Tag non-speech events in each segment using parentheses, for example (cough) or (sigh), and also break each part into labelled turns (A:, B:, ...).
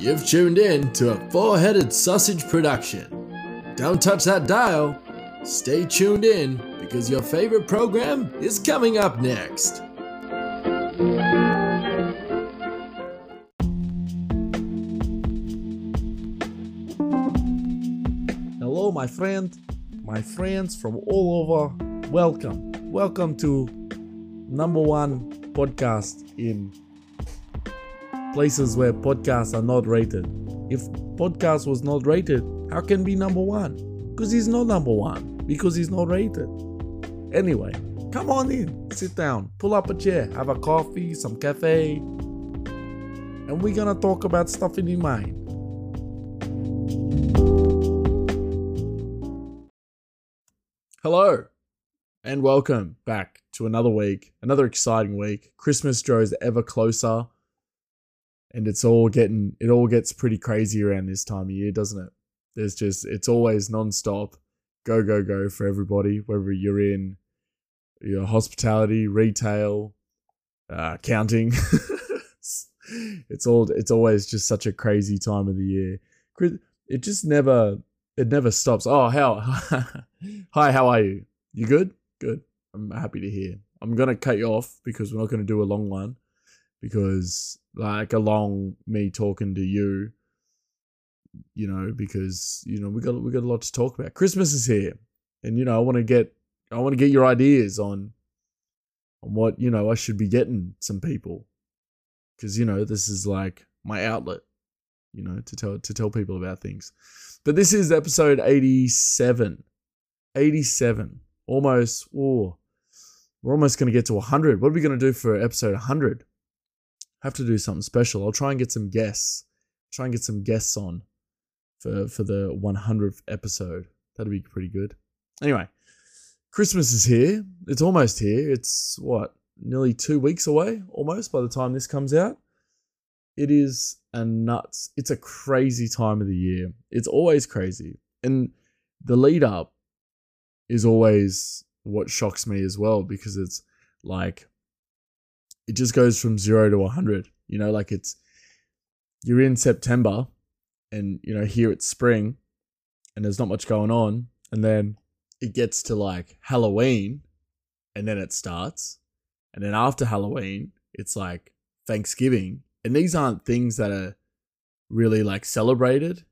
A: You've tuned in to a four headed sausage production. Don't touch that dial. Stay tuned in because your favorite program is coming up next.
B: Hello, my friend, my friends from all over. Welcome, welcome to number one podcast in places where podcasts are not rated. If podcast was not rated, how can be number one? Because he's not number one. Because he's not rated. Anyway, come on in, sit down, pull up a chair, have a coffee, some cafe, and we're gonna talk about stuff in your mind. Hello, and welcome back to another week, another exciting week. Christmas draws ever closer, and it's all getting it all gets pretty crazy around this time of year, doesn't it? There's just it's always non-stop, go go go for everybody, whether you're in your hospitality, retail, uh, accounting. (laughs) it's all it's always just such a crazy time of the year. It just never it never stops. Oh, how (laughs) hi, how are you? You good? Good. I'm happy to hear. I'm gonna cut you off because we're not gonna do a long one because like along me talking to you, you know, because you know we got we got a lot to talk about. Christmas is here, and you know I want to get I want to get your ideas on on what you know I should be getting some people because you know this is like my outlet, you know, to tell to tell people about things. But this is episode 87. 87. Almost, oh, we're almost going to get to 100. What are we going to do for episode 100? Have to do something special. I'll try and get some guests. Try and get some guests on for for the 100th episode. That'd be pretty good. Anyway, Christmas is here. It's almost here. It's what nearly two weeks away, almost by the time this comes out. It is a nuts. It's a crazy time of the year. It's always crazy, and the lead up is always what shocks me as well because it's like it just goes from zero to 100 you know like it's you're in september and you know here it's spring and there's not much going on and then it gets to like halloween and then it starts and then after halloween it's like thanksgiving and these aren't things that are really like celebrated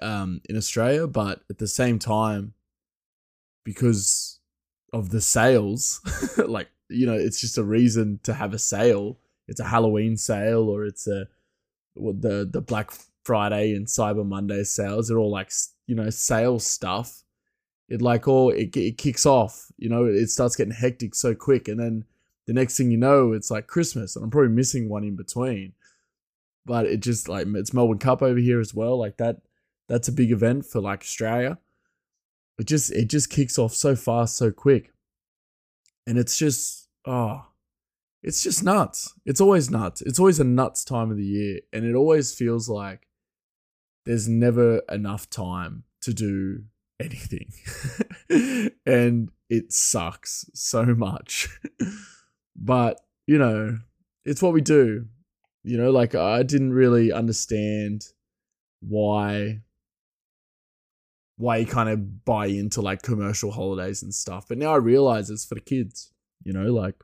B: um in australia but at the same time because of the sales (laughs) like you know it's just a reason to have a sale. It's a halloween sale or it's a the the black friday and cyber monday sales. They're all like you know sales stuff. It like all it, it kicks off you know it starts getting hectic so quick and then the next thing you know it's like christmas and i'm probably missing one in between. But it just like it's melbourne cup over here as well. Like that that's a big event for like australia. It just it just kicks off so fast so quick. And it's just oh it's just nuts. It's always nuts. It's always a nuts time of the year and it always feels like there's never enough time to do (laughs) anything and it sucks so much. (laughs) But you know it's what we do. You know like i didn't really understand why why you kind of buy into like commercial holidays and stuff. But now I realize it's for the kids, you know, like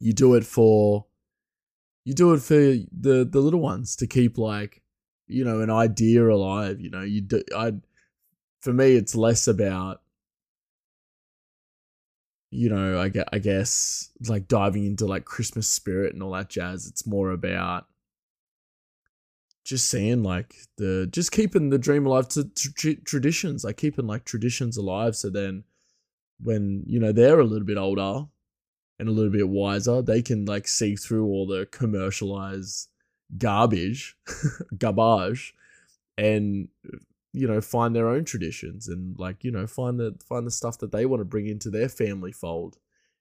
B: you do it for you do it for the the little ones to keep like you know an idea alive you know you do i for me it's less about you know i guess, I guess like diving into like christmas spirit and all that jazz. It's more about just seeing like the just keeping the dream alive to, to traditions like keeping like traditions alive so then when you know they're a little bit older and a little bit wiser they can like see through all the commercialized garbage (laughs) garbage and you know find their own traditions and like you know find the find the stuff that they want to bring into their family fold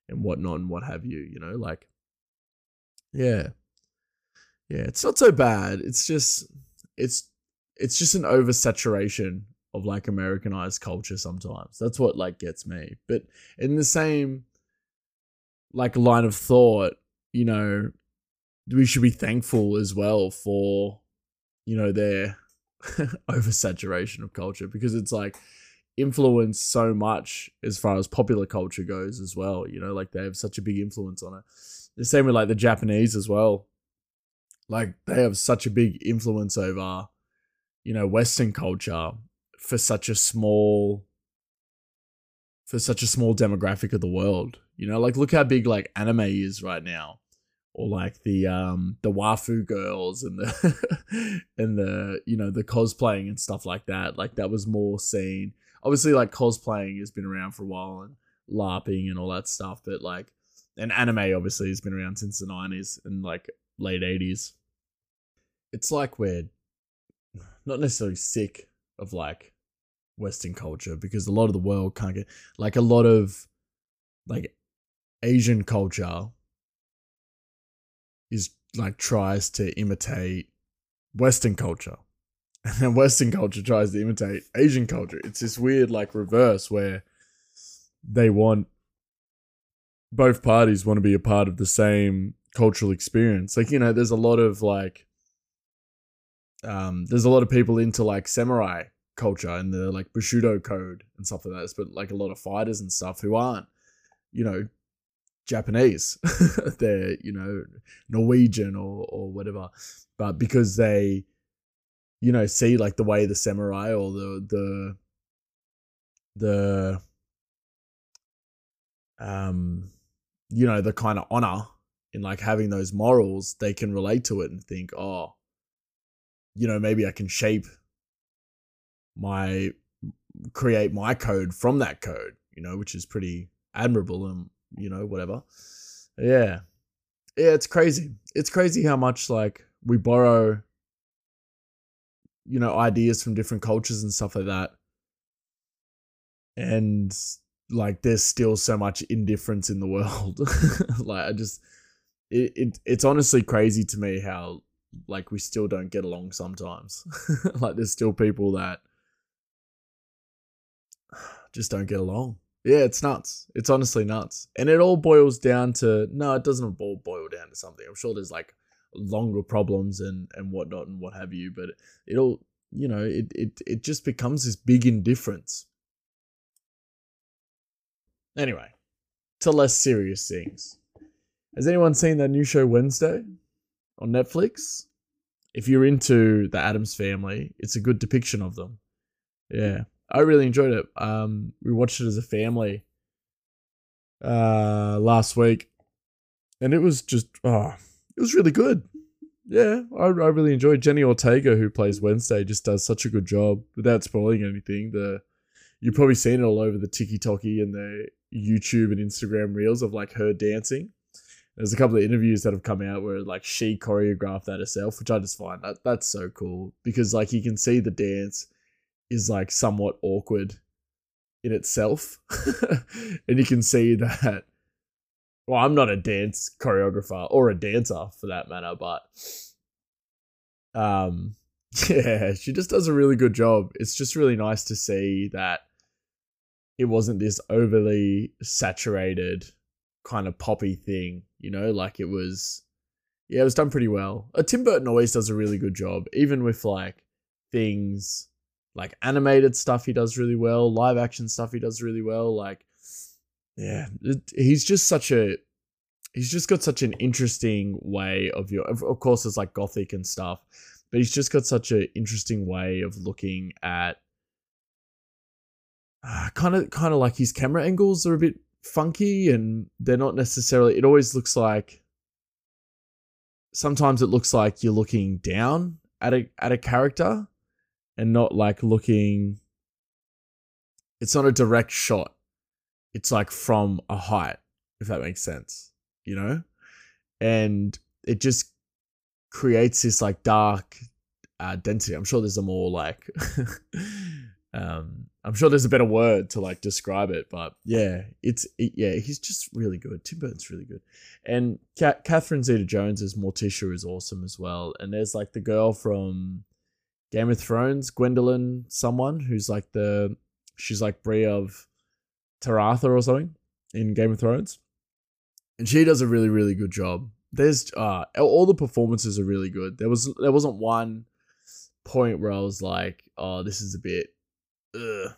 B: and whatnot and what have you you know like yeah yeah, it's not so bad. It's just it's it's just an oversaturation of like Americanized culture sometimes. That's what like gets me. But in the same like line of thought, you know, we should be thankful as well for you know, their (laughs) oversaturation of culture because it's like influenced so much as far as popular culture goes as well. You know, like they have such a big influence on it. The same with like the Japanese as well. Like they have such a big influence over, you know, Western culture for such a small for such a small demographic of the world. You know, like look how big like anime is right now. Or like the um the waifu girls and the (laughs) and the you know the cosplaying and stuff like that. Like that was more seen. Obviously like cosplaying has been around for a while and LARPing and all that stuff, but like and anime obviously has been around since the 90s and like late 80s. It's like we're (sighs) not necessarily sick of like Western culture because a lot of the world can't get like a lot of like Asian culture is like tries to imitate Western culture. (laughs) And then Western culture tries to imitate Asian culture. It's this weird like reverse where they want both parties want to be a part of the same cultural experience. Like, you know, there's a lot of like um there's a lot of people into like samurai culture and the like Bushido code and stuff like that. But like a lot of fighters and stuff who aren't, you know, Japanese. (laughs) They're, you know, Norwegian or or whatever. But because they, you know, see like the way the samurai or the the the um you know, the kind of honor in like having those morals, they can relate to it and think, oh, you know, maybe I can shape my create my code from that code, you know, which is pretty admirable and you know, whatever. Yeah. Yeah, it's crazy. It's crazy how much like we borrow you know, ideas from different cultures and stuff like that. And like there's still so much indifference in the (laughs) world. like I just it, it it's honestly crazy to me how like we still don't get along sometimes. (laughs) like there's still people that (sighs) just don't get along. Yeah, it's nuts. It's honestly nuts. And it all boils down to no, it doesn't all boil down to something. I'm sure there's like longer problems and and whatnot and what have you, but it all you know, it it it just becomes this big indifference. Anyway, to less serious things. Has anyone seen that new show Wednesday on Netflix? If you're into the Addams family, it's a good depiction of them. Yeah. I really enjoyed it. Um, we watched it as a family uh, last week, and it was just oh, it was really good. Yeah, I, I really enjoyed Jenny Ortega, who plays Wednesday, just does such a good job without spoiling anything. The you've probably seen it all over the TikTok and the YouTube and Instagram reels of like her dancing. There's a couple of interviews that have come out where like she choreographed that herself, which I just find that that's so cool because like you can see the dance is like somewhat awkward in itself. (laughs) and you can see that well, I'm not a dance choreographer or a dancer for that matter, but um (laughs) yeah, she just does a really good job. It's just really nice to see that it wasn't this overly saturated kind of poppy thing, you know, like it was yeah, it was done pretty well. Uh, Tim Burton always does a really good job, even with like things like animated stuff he does really well, live action stuff he does really well. Like, yeah, it, he's just such a he's just got such an interesting way of your. Of, of course, it's like gothic and stuff, but he's just got such an interesting way of looking at. Kind of, kind of like his camera angles are a bit funky, and they're not necessarily. It always looks like. Sometimes it looks like you're looking down at a at a character, and not like looking it's not a direct shot it's like from a height if that makes sense you know and it just creates this like dark uh, density i'm sure there's a more like (laughs) um i'm sure there's a better word to like describe it but yeah it's it, yeah he's just really good tim burton's really good and Ka- catherine zeta jones as morticia is awesome as well and there's like the girl from Game of Thrones, Gwendoline, someone who's like the she's like Brie of Taratha or something in Game of Thrones, and she does a really really good job. There's uh all the performances are really good. There was there wasn't one point where I was like, oh, this is a bit, ugh.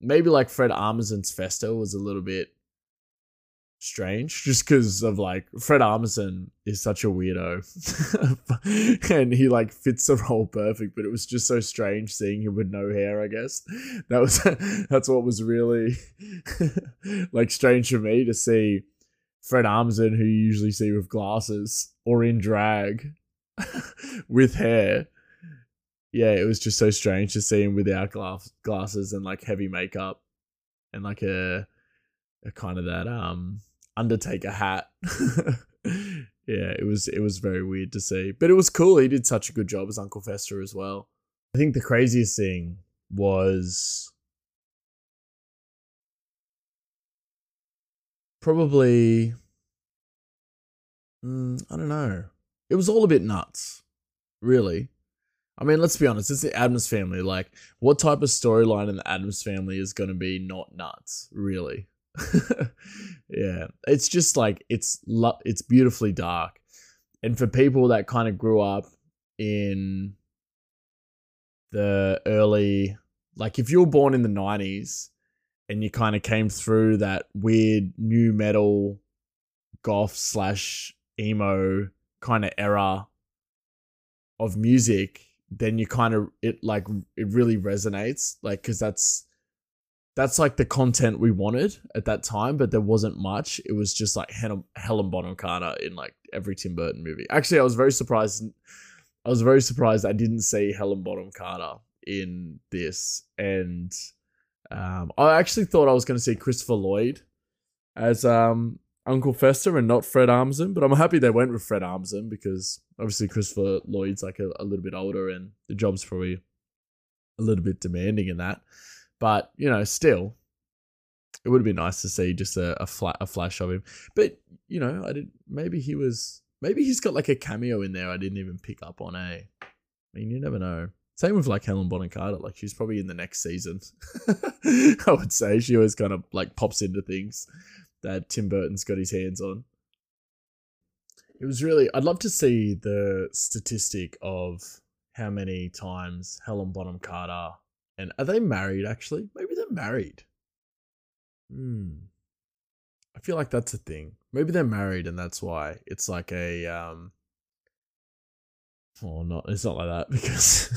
B: maybe like Fred Armisen's Fester was a little bit strange just because of like Fred Armisen is such a weirdo (laughs) and he like fits the role perfect but it was just so strange seeing him with no hair I guess that was (laughs) that's what was really (laughs) like strange for me to see Fred Armisen who you usually see with glasses or in drag with hair yeah it was just so strange to see him without glass glasses and like heavy makeup and like a, a kind of that um Undertaker hat. (laughs) yeah, it was it was very weird to see, but it was cool. He did such a good job as Uncle Fester as well. I think the craziest thing was probably mm, I don't know. It was all a bit nuts, really. I mean, let's be honest, it's the Addams family. Like, what type of storyline in the Addams family is going to be not nuts, really? (laughs) yeah, it's just like it's lo- it's beautifully dark, and for people that kind of grew up in the early, like if you were born in the nineties and you kind of came through that weird nu metal, goth slash emo kind of era of music, then you kind of it like it really resonates, like because that's that's like the content we wanted at that time, but there wasn't much. It was just like Helen Bonham Carter in like every Tim Burton movie. Actually, I was very surprised. I was very surprised I didn't see Helen Bonham Carter in this, and um, I actually thought I was going to see Christopher Lloyd as um, Uncle Fester and not Fred Armisen, but I'm happy they went with Fred Armisen because obviously Christopher Lloyd's like a, a little bit older and the job's probably a little bit demanding in that. But you know, still, it would have been nice to see just a, a flat a flash of him. But you know, I did maybe he was maybe he's got like a cameo in there I didn't even pick up on. A, I mean, you never know. Same with like Helen Bonham Carter. Like she's probably in the next season. (laughs) I would say she always kind of like pops into things that Tim Burton's got his hands on. It was really. I'd love to see the statistic of how many times Helen Bonham Carter and are they married actually? Maybe they're married. Hmm. I feel like that's a thing. Maybe they're married and that's why it's like a um Oh, not it's not like that (laughs) because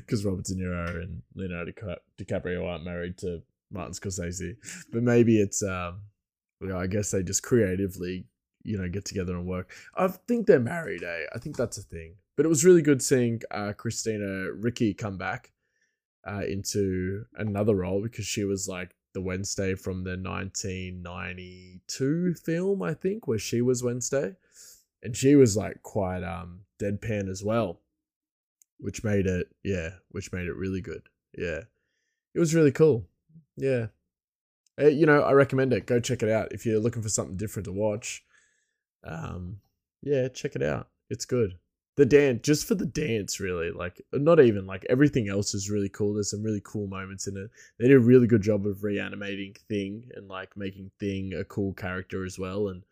B: because Robert De Niro and Leonardo DiCaprio aren't married to Martin Scorsese, but maybe it's um, you know, I guess they just creatively you know get together and work. I think they're married. Eh? I think that's a thing. But it was really good seeing uh, Christina Ricci come back uh, into another role because she was like the Wednesday from the 1992 film, I think, where she was Wednesday. And she was like quite um deadpan as well, which made it, yeah, which made it really good. Yeah. It was really cool. Yeah. Uh, you know, I recommend it. Go check it out if you're looking for something different to watch. Um, yeah, check it out. It's good the dance just for the dance really like not even like everything else is really cool there's some really cool moments in it they did a really good job of reanimating thing and like making thing a cool character as well and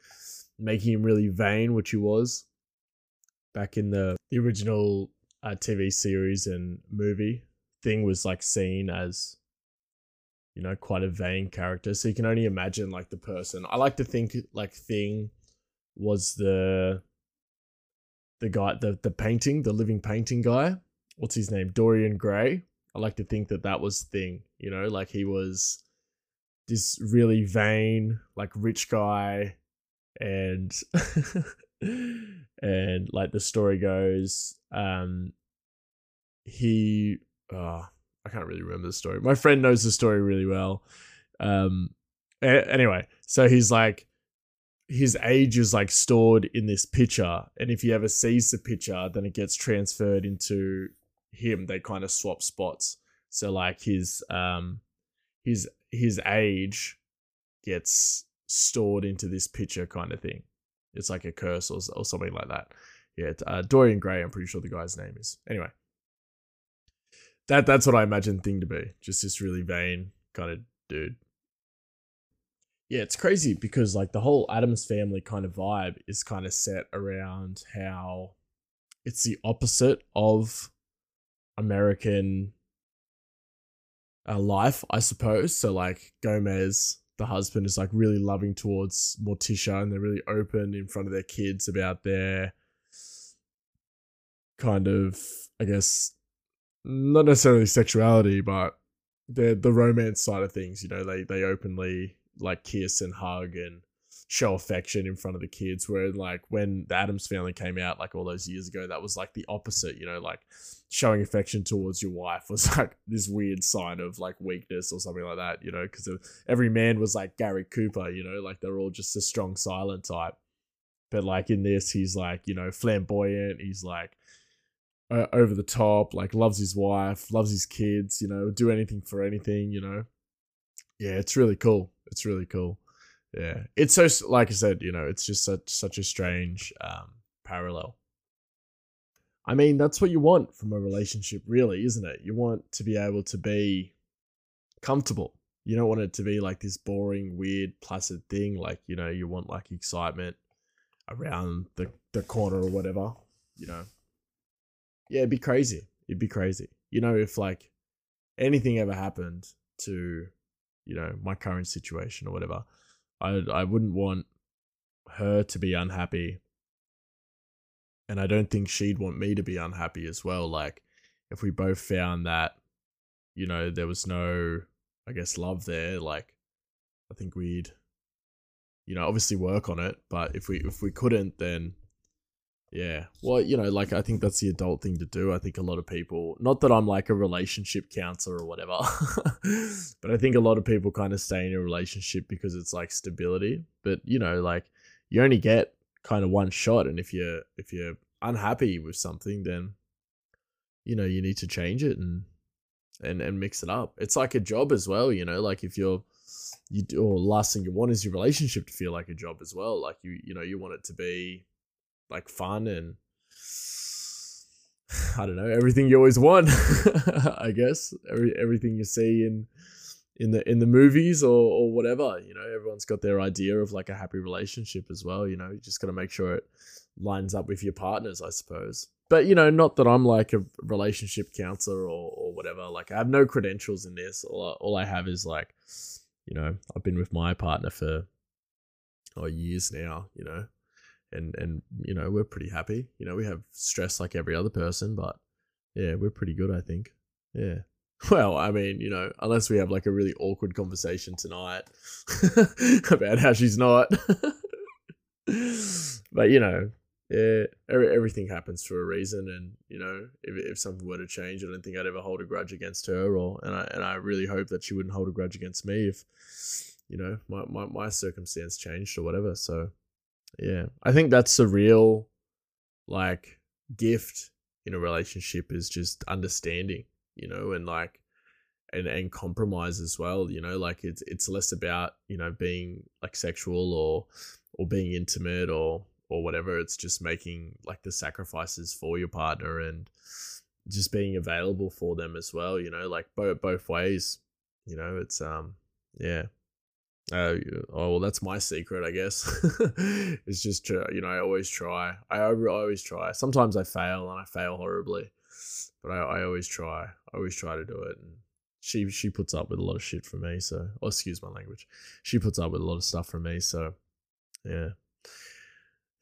B: making him really vain which he was back in the, the original uh, tv series and movie thing was like seen as you know quite a vain character so you can only imagine like the person i like to think like thing was the the guy, the the painting, the living painting guy. What's his name? Dorian Gray. I like to think that that was thing. You know, like he was this really vain, like rich guy, and (laughs) and like the story goes, um, he. Oh, I can't really remember the story. My friend knows the story really well. Um, anyway, so he's like his age is like stored in this picture, and if he ever sees the picture, then it gets transferred into him. They kind of swap spots. So like his um his his age gets stored into this picture kind of thing. It's like a curse or, or something like that. Yeah, uh, Dorian Gray. I'm pretty sure the guy's name is. Anyway, that that's what I imagine thing to be. Just this really vain kind of dude yeah, it's crazy because like the whole Addams family kind of vibe is kind of set around how it's the opposite of American uh, life, I suppose. So like Gomez, the husband, is like really loving towards Morticia, and they're really open in front of their kids about their kind of, I guess, not necessarily sexuality, but the the romance side of things. You know, they they openly like kiss and hug and show affection in front of the kids. Where like when the Addams family came out, like all those years ago, that was like the opposite. You know, like showing affection towards your wife was (laughs) like this weird sign of like weakness or something like that. You know, because every man was like Gary Cooper. You know, like they're all just a strong silent type. But like in this, he's like you know flamboyant. He's like uh, over the top, like loves his wife, loves his kids, you know, do anything for anything, you know. Yeah, it's really cool. It's really cool. Yeah, it's so like I said, you know, it's just such such a strange um, parallel. I mean, that's what you want from a relationship, really, isn't it? You want to be able to be comfortable. You don't want it to be like this boring, weird, placid thing. Like, you know, you want like excitement around the, the corner or whatever, you know yeah, it'd be crazy. It'd be crazy. You know, if like anything ever happened to, you know, my current situation or whatever, I I wouldn't want her to be unhappy. And I don't think she'd want me to be unhappy as well. Like if we both found that, you know, there was no, I guess, love there, like I think we'd, you know, obviously work on it. But if we if we couldn't, then yeah. Well, you know, like I think that's the adult thing to do. I think a lot of people, not that I'm like a relationship counselor or whatever, (laughs) but I think a lot of people kind of stay in a relationship because it's like stability. But, you know, like you only get kind of one shot and if you're if you're unhappy with something, then you know, you need to change it and and and mix it up. It's like a job as well, you know, like if you're you do, or last thing you want is your relationship to feel like a job as well. Like you you know, you want it to be like fun and (sighs) I don't know everything you always want. (laughs) I guess every everything you see in in the in the movies or or whatever. You know, everyone's got their idea of like a happy relationship as well. You know, you just got to make sure it lines up with your partners, I suppose. But you know, not that I'm like a relationship counselor or or whatever. Like I have no credentials in this. All I, all I have is like, you know, I've been with my partner for oh years now. You know, and and you know we're pretty happy. You know we have stress like every other person, but yeah, we're pretty good. I think. Yeah. (laughs) Well, I mean, you know, unless we have like a really awkward conversation tonight (laughs) about how she's not. (laughs) but you know, yeah, everything happens for a reason, and you know, if if something were to change, I don't think I'd ever hold a grudge against her, or and I and I really hope that she wouldn't hold a grudge against me if, you know, my my, my circumstance changed or whatever. So yeah. I think that's a real like gift in a relationship is just understanding, you know, and like and and compromise as well, you know, like it's it's less about, you know, being like sexual or or being intimate or or whatever. It's just making like the sacrifices for your partner and just being available for them as well, you know, like both both ways. You know, it's um yeah, uh, oh well, that's my secret, I guess. (laughs) it's just you know I always try. I always try. Sometimes I fail and I fail horribly, but I, I always try. I always try to do it. And she she puts up with a lot of shit from me. So, oh, excuse my language. She puts up with a lot of stuff from me. So, yeah,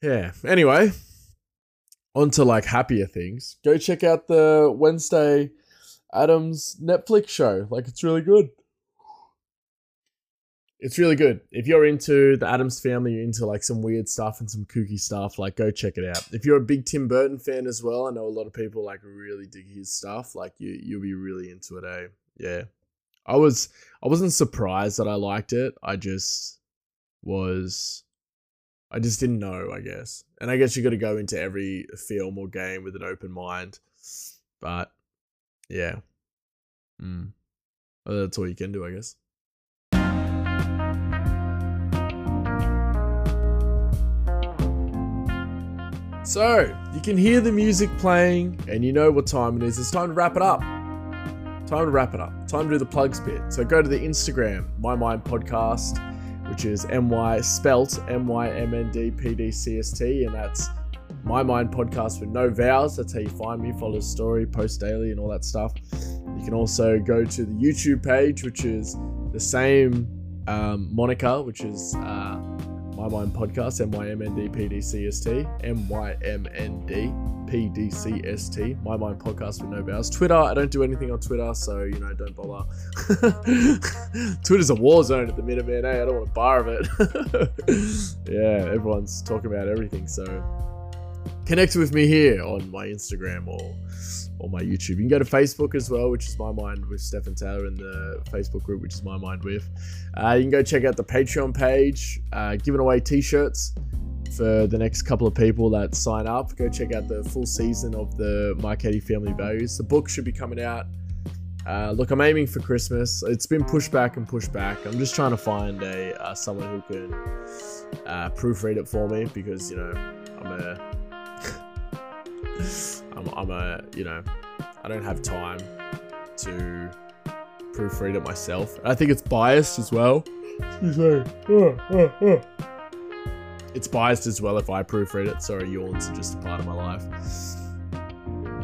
B: yeah. Anyway, on to like happier things. Go check out the Wednesday Addams Netflix show. Like it's really good it's really good. If you're into the Addams family, you're into like some weird stuff and some kooky stuff, like go check it out. If you're a big Tim Burton fan as well, I know a lot of people like really dig his stuff. Like you, you'll be really into it, eh? Yeah. I was, I wasn't surprised that I liked it. I just was, I just didn't know, I guess. And I guess you got to go into every film or game with an open mind. But yeah, well, that's all you can do, I guess. So, you can hear the music playing and you know what time it is. It's time to wrap it up. Time to wrap it up. Time to do the plugs bit. So, go to the Instagram, My Mind Podcast, which is MY spelt M Y M N D P D C S T, and that's My Mind Podcast with no vows. That's how you find me. Follow the story, post daily, and all that stuff. You can also go to the YouTube page, which is the same um, moniker, which is uh, My Mind Podcast, M Y M N D P D C S T, M Y M N D P D C S T, My Mind Podcast with no vows. Twitter, I don't do anything on Twitter, so you know, don't bother. (laughs) Twitter's a war zone at the minute, man. Hey, I don't want a bar of it. (laughs) yeah, everyone's talking about everything, so connect with me here on my Instagram or or my YouTube. You can go to Facebook as well, which is My Mind with Stefan Taylor, and the Facebook group, which is My Mind with. Uh, you can go check out the Patreon page, uh, giving away T-shirts for the next couple of people that sign up. Go check out the full season of the Marchetti Family Values. The book should be coming out. Uh, look, I'm aiming for Christmas. It's been pushed back and pushed back. I'm just trying to find a uh, someone who can uh, proofread it for me because you know I'm a I'm, I'm a you know I don't have time to proofread it myself. I think it's biased as well. Uh, uh, uh. It's biased as well if I proofread it. Sorry, yawns are just a part of my life.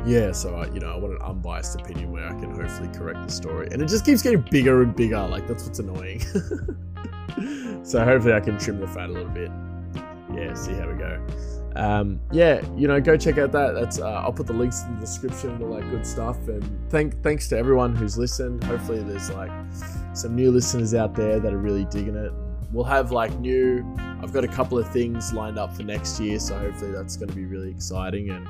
B: Yeah, so I, you know, I want an unbiased opinion where I can hopefully correct the story, and it just keeps getting bigger and bigger. Like that's what's annoying. (laughs) so hopefully I can trim the fat a little bit. Yeah, see how we go. Um, yeah, you know, go check out that. That's uh, I'll put the links in the description and all that good stuff. And thank thanks to everyone who's listened. Hopefully, there's like some new listeners out there that are really digging it. We'll have like new. I've got a couple of things lined up for next year, so hopefully that's going to be really exciting. And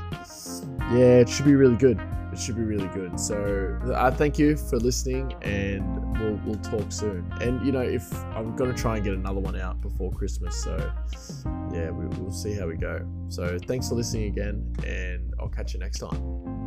B: yeah, it should be really good. It should be really good. So I thank you for listening, and we'll we'll talk soon. And you know, if I'm gonna try and get another one out before Christmas, so yeah, we, we'll see how we go. So thanks for listening again, and I'll catch you next time.